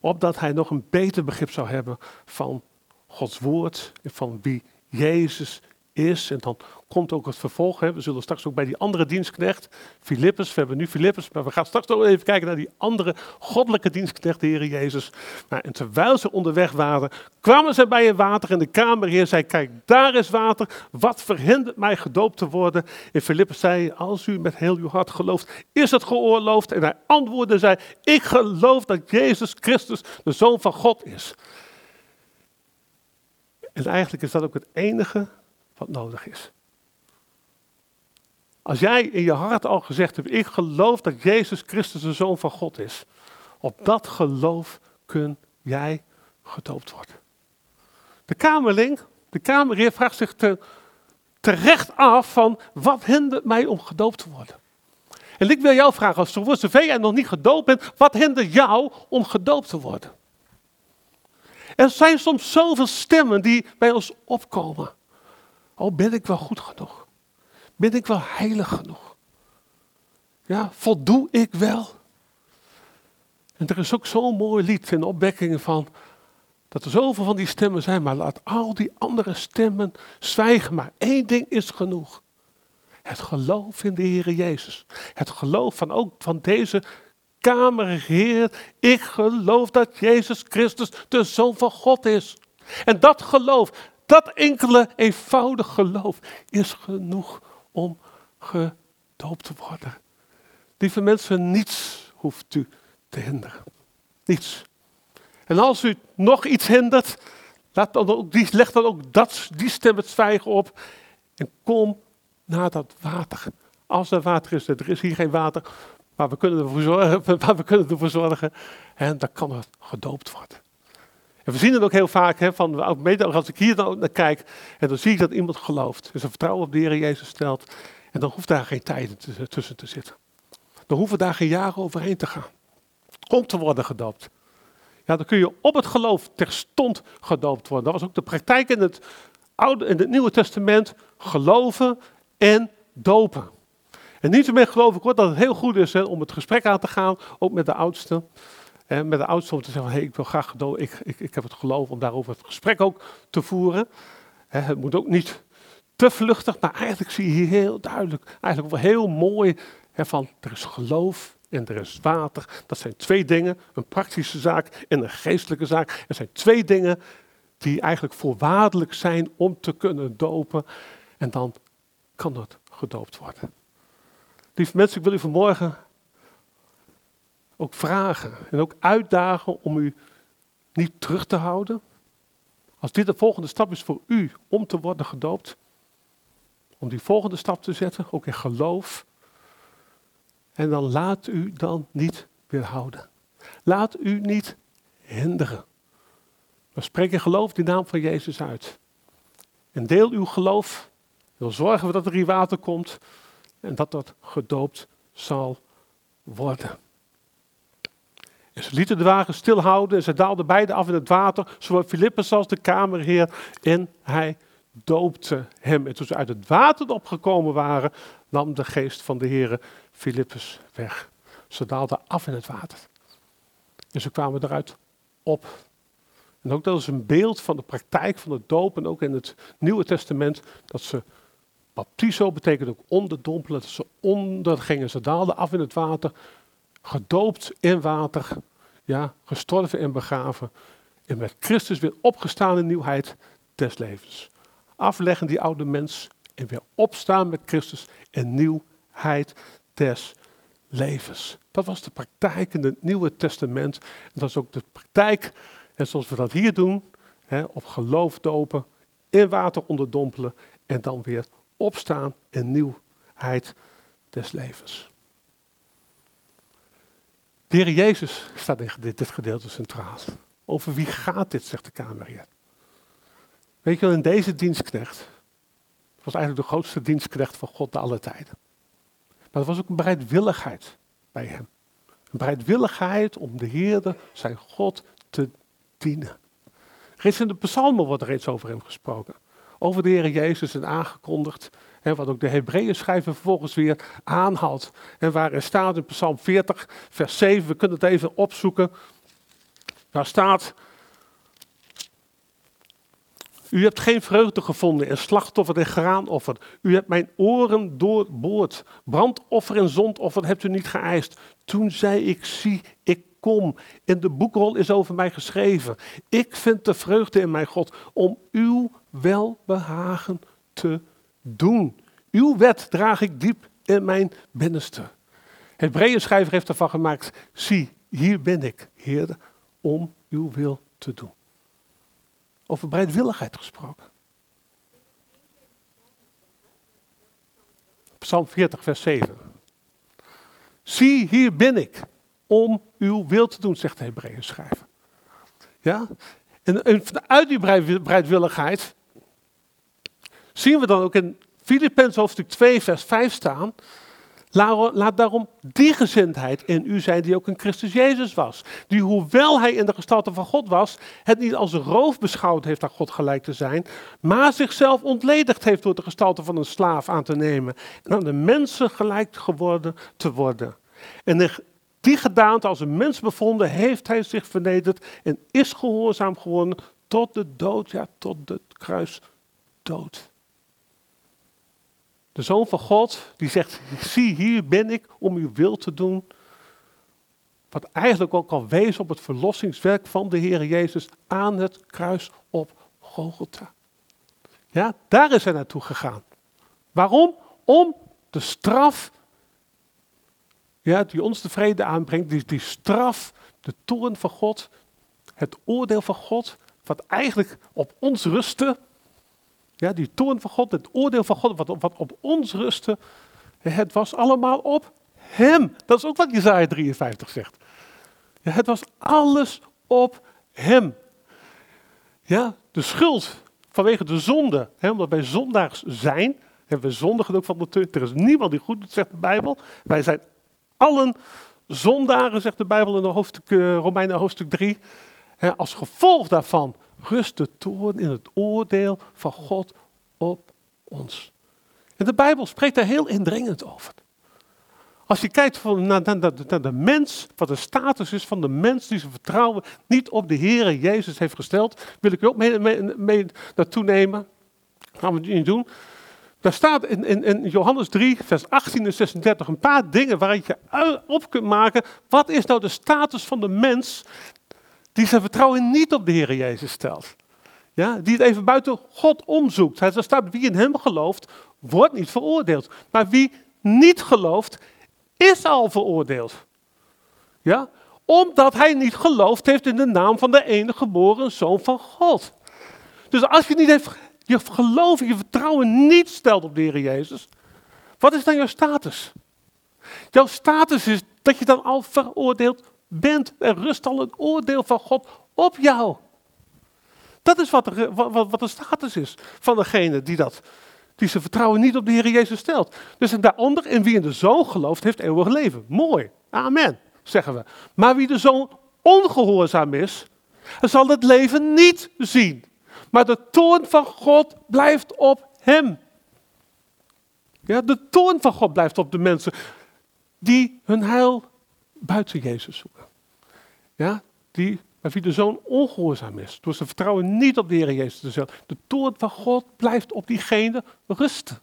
Opdat hij nog een beter begrip zou hebben van Gods woord en van wie Jezus is. En dan komt ook het vervolg. Hè. We zullen straks ook bij die andere dienstknecht, Filippus, we hebben nu Filippus, maar we gaan straks ook even kijken naar die andere goddelijke dienstknecht, de Heer Jezus. Nou, en terwijl ze onderweg waren, kwamen ze bij een water en de kamerheer zei, kijk, daar is water, wat verhindert mij gedoopt te worden? En Filippus zei, als u met heel uw hart gelooft, is het geoorloofd? En hij antwoordde, zei, ik geloof dat Jezus Christus de Zoon van God is. En eigenlijk is dat ook het enige wat nodig is. Als jij in je hart al gezegd hebt, ik geloof dat Jezus Christus de Zoon van God is. Op dat geloof kun jij gedoopt worden. De kamerling, de kamerheer vraagt zich te, terecht af van, wat hindert mij om gedoopt te worden? En ik wil jou vragen, als zover jij nog niet gedoopt bent, wat hindert jou om gedoopt te worden? Er zijn soms zoveel stemmen die bij ons opkomen. Oh, ben ik wel goed genoeg? Ben ik wel heilig genoeg? Ja, voldoe ik wel? En er is ook zo'n mooi lied in opwekkingen van dat er zoveel van die stemmen zijn, maar laat al die andere stemmen zwijgen. Maar één ding is genoeg. Het geloof in de Heer Jezus. Het geloof van ook van deze kamerheer. Ik geloof dat Jezus Christus de Zoon van God is. En dat geloof, dat enkele eenvoudig geloof is genoeg om gedoopt te worden. Lieve mensen, niets hoeft u te hinderen. Niets. En als u nog iets hindert, laat dan ook die, leg dan ook dat, die stem het zwijgen op. En kom naar dat water. Als er water is, er is hier geen water, maar we kunnen ervoor zorgen, <laughs> maar we kunnen ervoor zorgen en dan kan er gedoopt worden. En we zien het ook heel vaak, hè, van, als ik hier dan naar kijk, en dan zie ik dat iemand gelooft. En zijn vertrouwen op de Heer Jezus stelt. En dan hoeft daar geen tijd tussen te zitten. Dan hoeven daar geen jaren overheen te gaan. Om te worden gedoopt. Ja, dan kun je op het geloof terstond gedoopt worden. Dat was ook de praktijk in het, Oude, in het Nieuwe Testament. Geloven en dopen. En niet meer geloof ik hoor dat het heel goed is om het gesprek aan te gaan, ook met de oudste. En met de oudste om te zeggen, hey, ik wil graag gedood, ik, ik, ik heb het geloof om daarover het gesprek ook te voeren. het moet ook niet te vluchtig, maar eigenlijk zie je hier heel duidelijk, eigenlijk wel heel mooi, van er is geloof en er is water. Dat zijn twee dingen, een praktische zaak en een geestelijke zaak. Er zijn twee dingen die eigenlijk voorwaardelijk zijn om te kunnen dopen. En dan kan het gedoopt worden. Lieve mensen, ik wil u vanmorgen ook vragen en ook uitdagen om u niet terug te houden. Als dit de volgende stap is voor u om te worden gedoopt, om die volgende stap te zetten, ook in geloof. En dan laat u dan niet weerhouden. Laat u niet hinderen. Maar spreek in geloof die naam van Jezus uit. En deel uw geloof. Dan zorgen dat er hier water komt en dat dat gedoopt zal worden. Ze lieten de wagen stilhouden en ze daalden beide af in het water, zowel Filippus als de kamerheer. En hij doopte hem. En toen ze uit het water opgekomen waren, nam de geest van de Heere Filippus weg. Ze daalden af in het water. En ze kwamen eruit op. En ook dat is een beeld van de praktijk van de doop en ook in het Nieuwe Testament dat ze baptizo betekent ook onderdompelen, dat ze ondergingen, ze daalden af in het water, gedoopt in water, ja, gestorven en begraven en met Christus weer opgestaan in nieuwheid des levens. Afleggen die oude mens en weer opstaan met Christus in nieuwheid des levens. Dat was de praktijk in het Nieuwe Testament. En dat is ook de praktijk, en zoals we dat hier doen, hè, op geloof dopen, in water onderdompelen en dan weer opstaan in nieuwheid des levens. De Heer Jezus staat in dit, gedeelte centraal. Over wie gaat dit, zegt de Kamerheer. Weet je wel, in deze dienstknecht, was eigenlijk de grootste dienstknecht van God de alle tijden. Maar er was ook een bereidwilligheid bij hem. Een bereidwilligheid om de Heerde, zijn God, te dienen. Reeds in de psalmen wordt er reeds over hem gesproken. Over de Heer Jezus en aangekondigd. En wat ook de Hebreeën schrijver vervolgens weer aanhaalt. En waar er staat in Psalm 40, vers 7, we kunnen het even opzoeken. Daar staat, u hebt geen vreugde gevonden in slachtoffer en graanoffer. U hebt mijn oren doorboord. Brandoffer en zondoffer hebt u niet geëist. Toen zei ik, zie, ik kom. In de boekrol is over mij geschreven. Ik vind de vreugde in mijn God om uw welbehagen te doen. Uw wet draag ik diep in mijn binnenste. Het schrijver heeft ervan gemaakt, zie, hier ben ik, Heer, om uw wil te doen. Over bereidwilligheid gesproken. Psalm 40, vers 7. Zie, hier ben ik om uw wil te doen, zegt de Hebreeën schrijver. Ja? En, en vanuit die bereidwilligheid zien we dan ook in Filippenzen hoofdstuk 2, vers 5 staan. Laat daarom die gezindheid in u zijn die ook in Christus Jezus was. Die hoewel hij in de gestalte van God was, het niet als roof beschouwd heeft aan God gelijk te zijn, maar zichzelf ontledigd heeft door de gestalte van een slaaf aan te nemen en aan de mensen gelijk geworden te worden. En die gedaante als een mens bevonden, heeft hij zich vernederd en is gehoorzaam geworden tot de dood, ja, tot het kruis dood. De Zoon van God, die zegt, zie hier ben ik om uw wil te doen. Wat eigenlijk ook al wees op het verlossingswerk van de Heer Jezus aan het kruis op Golgotha. Ja, daar is hij naartoe gegaan. Waarom? Om de straf, ja, die ons de vrede aanbrengt, die, die straf, de toorn van God, het oordeel van God, wat eigenlijk op ons rustte, ja, die toorn van God, het oordeel van God, wat, op ons rustte, het was allemaal op Hem. Dat is ook wat Jezaja 53 zegt. Ja, het was alles op Hem. Ja, de schuld vanwege de zonde, hè, omdat wij zondaars zijn, hebben we zondigen ook van de. Er is niemand die goed doet, zegt de Bijbel. Wij zijn allen zondaren, zegt de Bijbel in de hoofdstuk, uh, Romeinen hoofdstuk 3. als gevolg daarvan rust de toorn in het oordeel van God op ons. En de Bijbel spreekt daar heel indringend over. Als je kijkt van, naar, de mens, wat de status is van de mens die zijn vertrouwen niet op de Heer Jezus heeft gesteld, wil ik u ook mee, mee, naartoe nemen. gaan we het niet doen. Daar staat in, in, in, Johannes 3, vers 18 en 36 een paar dingen waar je op kunt maken. Wat is nou de status van de mens die zijn vertrouwen niet op de Heer Jezus stelt. Ja, die het even buiten God omzoekt. Hij staat, wie in hem gelooft, wordt niet veroordeeld. Maar wie niet gelooft, is al veroordeeld. Ja, omdat hij niet geloofd heeft in de naam van de enige geboren Zoon van God. Dus als je niet heeft, je geloof, je vertrouwen niet stelt op de Heer Jezus, wat is dan jouw status? Jouw status is dat je dan al veroordeeld bent. Er rust al een oordeel van God op jou. Dat is wat de, wat, wat de status is van degene die dat, die zijn vertrouwen niet op de Heer Jezus stelt. Dus en daaronder, in wie in de Zoon gelooft, heeft eeuwig leven. Mooi, amen, zeggen we. Maar wie de Zoon ongehoorzaam is, zal het leven niet zien. Maar de toorn van God blijft op hem. Ja, de toorn van God blijft op de mensen die hun heil buiten Jezus zoeken. Ja, die Maar wie de zoon ongehoorzaam is, door zijn vertrouwen niet op de Heer Jezus te de toorn van God blijft op diegene rusten.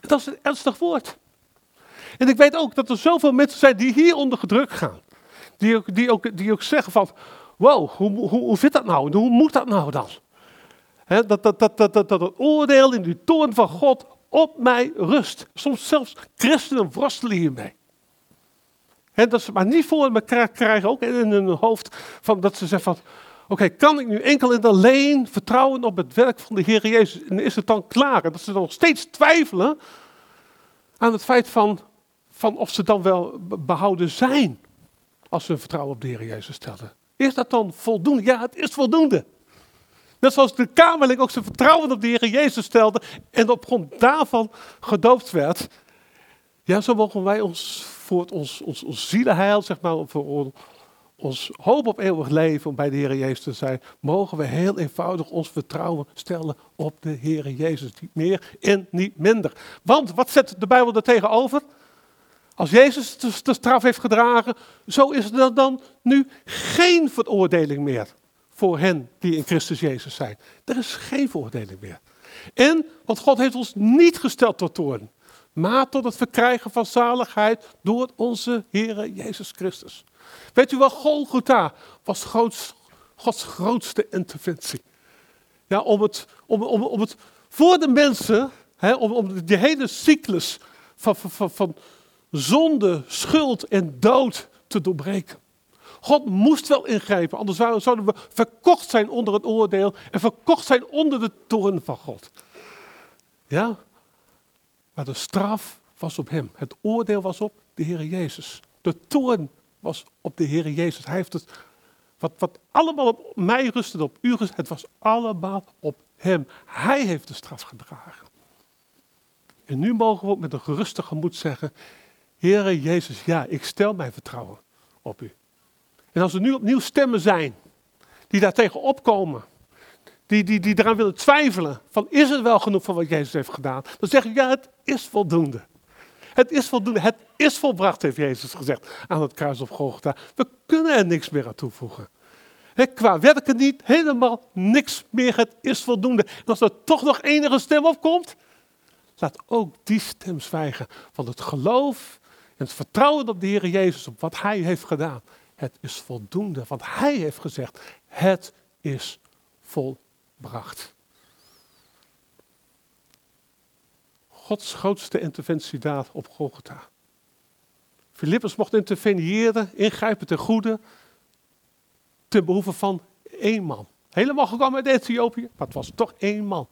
En dat is een ernstig woord. En ik weet ook dat er zoveel mensen zijn die hier onder gedrukt gaan. Die ook, die ook, die ook zeggen van, wow, hoe, hoe, hoe zit dat nou? Hoe moet dat nou dan? dat, dat, dat, dat, dat, dat het oordeel in die toorn van God op mij rust. Soms zelfs christenen worstelen hiermee. Dat ze maar niet voor elkaar krijgen, ook in hun hoofd, van dat ze zeggen van, oké, kan ik nu enkel en alleen vertrouwen op het werk van de Heer Jezus en is het dan klaar? En dat ze dan nog steeds twijfelen aan het feit van, van of ze dan wel behouden zijn als ze hun vertrouwen op de Heer Jezus stellen. Is dat dan voldoende? Ja, het is voldoende. Net zoals de Kamerling ook zijn vertrouwen op de Heer Jezus stelde en op grond daarvan gedoopt werd. Ja, zo mogen wij ons voor ons, ons, ons zielenheil, zeg maar, voor ons hoop op eeuwig leven, om bij de Heer Jezus te zijn, mogen we heel eenvoudig ons vertrouwen stellen op de Heer Jezus. Niet meer en niet minder. Want wat zet de Bijbel er tegenover? Als Jezus de straf heeft gedragen, zo is er dan nu geen veroordeling meer voor hen die in Christus Jezus zijn. Er is geen veroordeling meer. En, want God heeft ons niet gesteld tot toorn, maar tot het verkrijgen van zaligheid door onze Heer Jezus Christus. Weet u wel, Golgotha was Gods grootste interventie. Ja, om het, om, om, om het voor de mensen, hè, om, om die hele cyclus van, van, van zonde, schuld en dood te doorbreken. God moest wel ingrijpen, anders zouden we verkocht zijn onder het oordeel en verkocht zijn onder de toorn van God. Ja, maar de straf was op hem. Het oordeel was op de Heer Jezus. De toorn was op de Heer Jezus. Hij heeft het, wat, wat allemaal op mij rustte, op u rustte, het was allemaal op hem. Hij heeft de straf gedragen. En nu mogen we ook met een gerustig gemoed zeggen, Heere Jezus, ja, ik stel mijn vertrouwen op u. En als er nu opnieuw stemmen zijn die daar tegen opkomen, die, die, die eraan willen twijfelen, van is het wel genoeg van wat Jezus heeft gedaan, dan zeg ik ja, het is voldoende. Het is voldoende, het is volbracht, heeft Jezus gezegd aan het kruis op Golgotha. We kunnen er niks meer aan toevoegen. Qua werken niet, helemaal niks meer, het is voldoende. En als er toch nog enige stem opkomt, laat ook die stem zwijgen van het geloof en het vertrouwen op de Heer Jezus, op wat Hij heeft gedaan. Het is voldoende, want Hij heeft gezegd, het is volbracht. Gods grootste interventiedaad op Golgotha. Filippus mocht interveneren, ingrijpen ten goede, ten behoeve van één man. Helemaal gekomen uit Ethiopië, maar het was toch één man.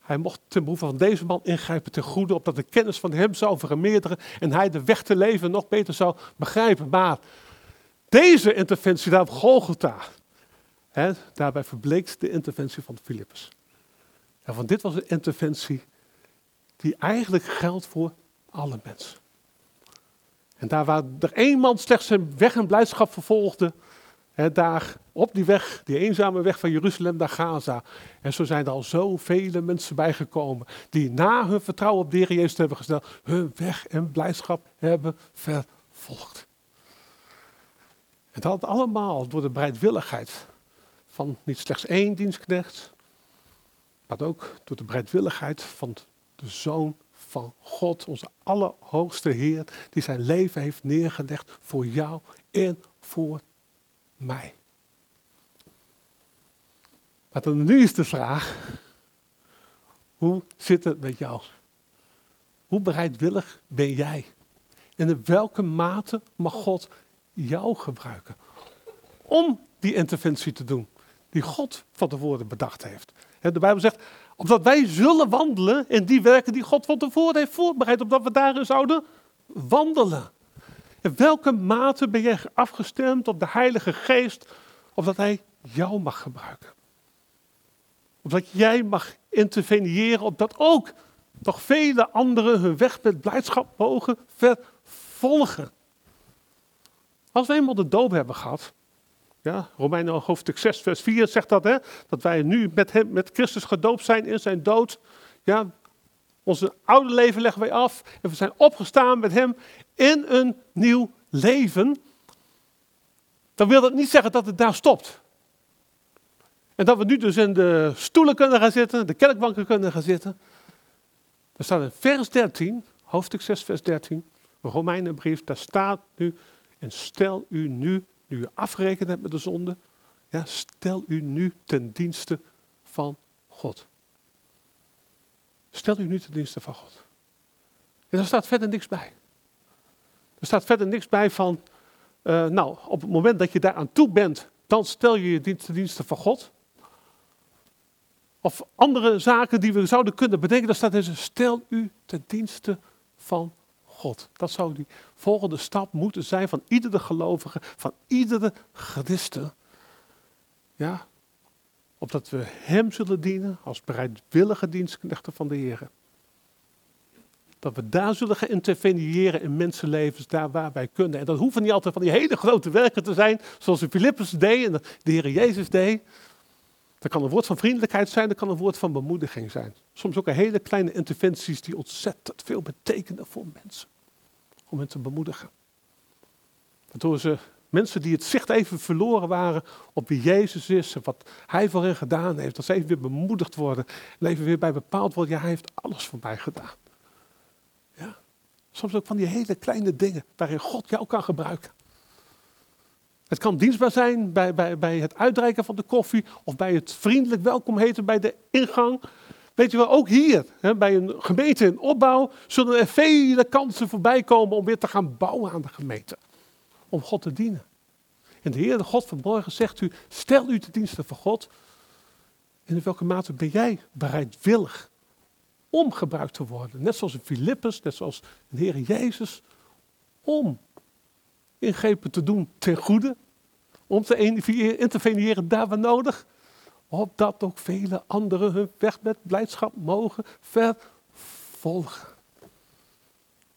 Hij mocht ten behoeve van deze man ingrijpen ten goede, opdat de kennis van hem zou vermeerderen en hij de weg te leven nog beter zou begrijpen. Maar deze interventie daar op Golgotha, hè, daarbij verbleekt de interventie van Filippus. En van dit was een interventie die eigenlijk geldt voor alle mensen. En daar waar er één man slechts zijn weg en blijdschap vervolgde, hè, daar op die weg, die eenzame weg van Jeruzalem naar Gaza. En zo zijn er al zoveel mensen bijgekomen die na hun vertrouwen op de Heer Jezus hebben gesteld, hun weg en blijdschap hebben vervolgd. En dat allemaal door de bereidwilligheid van niet slechts één dienstknecht, maar ook door de bereidwilligheid van de Zoon van God, onze allerhoogste Heer, die zijn leven heeft neergelegd voor jou en voor mij. Maar dan nu is de vraag, hoe zit het met jou? Hoe bereidwillig ben jij? En in welke mate mag God jou gebruiken om die interventie te doen die God van tevoren bedacht heeft? De Bijbel zegt, omdat wij zullen wandelen in die werken die God van tevoren heeft voorbereid, opdat we daarin zouden wandelen. In welke mate ben jij afgestemd op de Heilige Geest, opdat Hij jou mag gebruiken? Opdat jij mag interveneren, opdat ook nog vele anderen hun weg met blijdschap mogen vervolgen. Als we eenmaal de doop hebben gehad, ja, Romeinen hoofdstuk 6, vers 4 zegt dat, hè, dat wij nu met, hem, met Christus gedoopt zijn in zijn dood. Ja, onze oude leven leggen wij af en we zijn opgestaan met hem in een nieuw leven. dan wil dat niet zeggen dat het daar stopt. En dat we nu dus in de stoelen kunnen gaan zitten, de kerkbanken kunnen gaan zitten. Er staat in vers 13, hoofdstuk 6, vers 13, een Romeinenbrief, daar staat nu, en stel u nu, nu u afgerekend hebt met de zonde, ja, stel u nu ten dienste van God. Stel u nu ten dienste van God. En daar staat verder niks bij. Er staat verder niks bij van, uh, nou, op het moment dat je daar aan toe bent, dan stel je je ten dienste van God. Of andere zaken die we zouden kunnen bedenken, dan staat er, stel u ten dienste van God. Dat zou die volgende stap moeten zijn van iedere gelovige, van iedere christen. Ja, opdat we Hem zullen dienen als bereidwillige dienstknechten van de Heer. Dat we daar zullen gaan interveneren in mensenlevens, daar waar wij kunnen. En dat hoeven niet altijd van die hele grote werken te zijn, zoals de Filippus deed en de Heer Jezus deed. Dat kan een woord van vriendelijkheid zijn, dat kan een woord van bemoediging zijn. Soms ook een hele kleine interventies die ontzettend veel betekenen voor mensen. Om hen te bemoedigen. Waardoor ze mensen die het zicht even verloren waren op wie Jezus is en wat Hij voor hen gedaan heeft, dat ze even weer bemoedigd worden en even weer bij bepaald worden, ja, Hij heeft alles voor mij gedaan. Ja. Soms ook van die hele kleine dingen waarin God jou kan gebruiken. Het kan dienstbaar zijn bij, bij, bij het uitreiken van de koffie of bij het vriendelijk welkom heten bij de ingang. Weet je wel, ook hier, hè, bij een gemeente in opbouw, zullen er vele kansen voorbij komen om weer te gaan bouwen aan de gemeente. Om God te dienen. En de Heer, God verborgen, zegt u, stel u te diensten voor God. En in welke mate ben jij bereidwillig om gebruikt te worden? Net zoals een Filippus, net zoals de Heer Jezus, om ingrepen te doen ten goede. Om te interveneren daar waar nodig. Opdat ook vele anderen hun weg met blijdschap mogen vervolgen.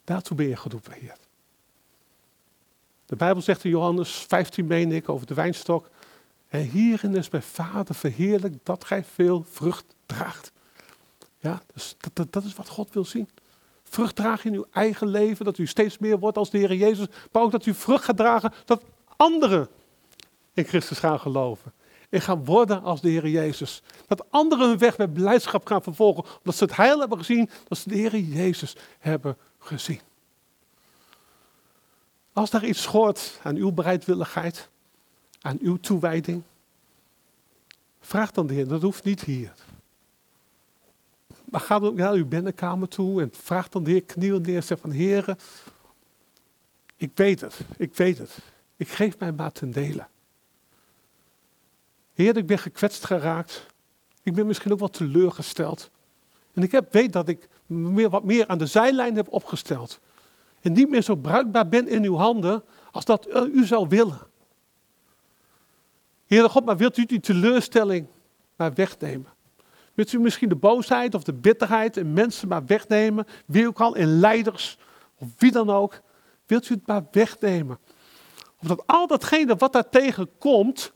Daartoe ben je geroepen, Heer. De Bijbel zegt in Johannes 15, meen ik, over de wijnstok. En hierin is mijn Vader verheerlijk dat gij veel vrucht draagt. Ja, dus dat, dat, dat is wat God wil zien vrucht dragen in uw eigen leven, dat u steeds meer wordt als de Heer Jezus, maar ook dat u vrucht gaat dragen, dat anderen in Christus gaan geloven. En gaan worden als de Heer Jezus. Dat anderen hun weg met blijdschap gaan vervolgen, omdat ze het heil hebben gezien, dat ze de Heer Jezus hebben gezien. Als daar iets schort aan uw bereidwilligheid, aan uw toewijding, vraag dan de Heer, dat hoeft niet hier. Maar ga dan naar uw binnenkamer toe en vraag dan de Heer, kniel neer zeg van Heer, ik weet het, ik weet het. Ik geef mij maar ten dele. Heer, ik ben gekwetst geraakt. Ik ben misschien ook wat teleurgesteld. En ik heb, weet dat ik meer, wat meer aan de zijlijn heb opgesteld. En niet meer zo bruikbaar ben in uw handen als dat u zou willen. Heer God, maar wilt u die teleurstelling maar wegnemen? Wilt u misschien de boosheid of de bitterheid in mensen maar wegnemen? Wie ook al, in leiders of wie dan ook. Wilt u het maar wegnemen? Omdat al datgene wat daar tegenkomt,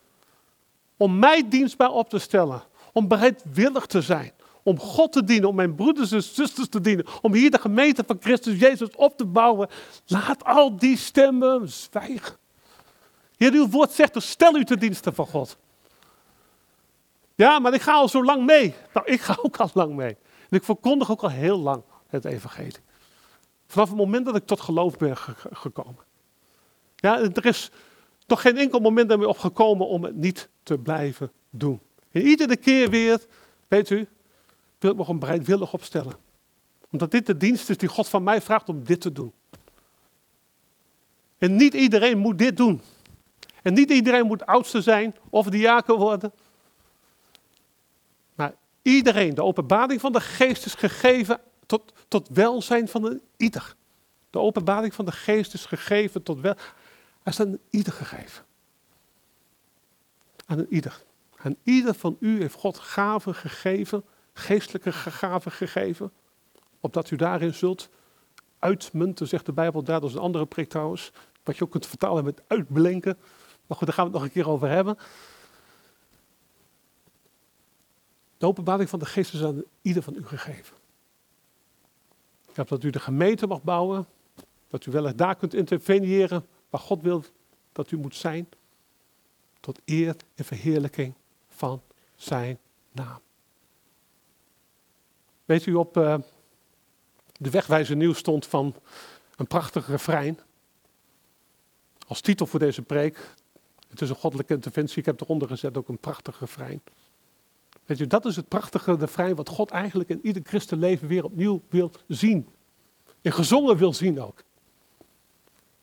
om mij dienstbaar op te stellen. Om bereidwillig te zijn. Om God te dienen, om mijn broeders en zusters te dienen. Om hier de gemeente van Christus Jezus op te bouwen. Laat al die stemmen zwijgen. Heer, uw woord zegt, stel u te diensten van God. Ja, maar ik ga al zo lang mee. Nou, ik ga ook al lang mee. En ik verkondig ook al heel lang het evangelie. Vanaf het moment dat ik tot geloof ben gekomen. Ja, er is toch geen enkel moment ermee opgekomen om het niet te blijven doen. En iedere keer weer, weet u, wil ik me gewoon bereidwillig opstellen. Omdat dit de dienst is die God van mij vraagt om dit te doen. En niet iedereen moet dit doen. En niet iedereen moet oudste zijn of diaken worden. Iedereen, de openbaring van de geest is gegeven tot, tot welzijn van een ieder. De openbaring van de geest is gegeven tot wel. Hij is aan ieder gegeven. Aan een ieder. Aan ieder van u heeft God gaven gegeven, geestelijke gaven gegeven, opdat u daarin zult uitmunten, zegt de Bijbel daar, dat is een andere prik trouwens, wat je ook kunt vertalen met uitblinken. Maar goed, daar gaan we het nog een keer over hebben. De openbaring van de geest is aan ieder van u gegeven. Ik heb dat u de gemeente mag bouwen, dat u wel daar kunt interveneren waar God wil dat u moet zijn. tot eer en verheerlijking van zijn naam. Weet u, op uh, de wegwijzer nieuws stond van een prachtig refrein. Als titel voor deze preek. Het is een goddelijke interventie. Ik heb eronder gezet ook een prachtig refrein. Weet dat is het prachtige refrein wat God eigenlijk in ieder christenleven weer opnieuw wil zien. En gezongen wil zien ook.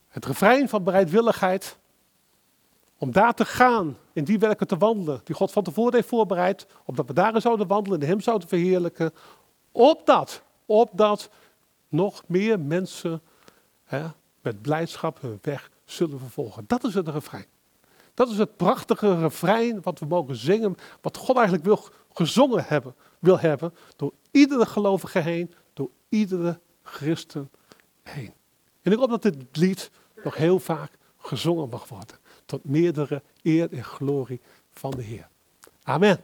Het refrein van bereidwilligheid om daar te gaan, in die werken te wandelen, die God van tevoren heeft voorbereid, opdat we daarin zouden wandelen en Hem zouden verheerlijken, opdat, opdat nog meer mensen hè, met blijdschap hun weg zullen vervolgen. Dat is het refrein. Dat is het prachtige refrein wat we mogen zingen, wat God eigenlijk wil gezongen hebben, wil hebben, door iedere gelovige heen, door iedere christen heen. En ik hoop dat dit lied nog heel vaak gezongen mag worden, tot meerdere eer en glorie van de Heer. Amen.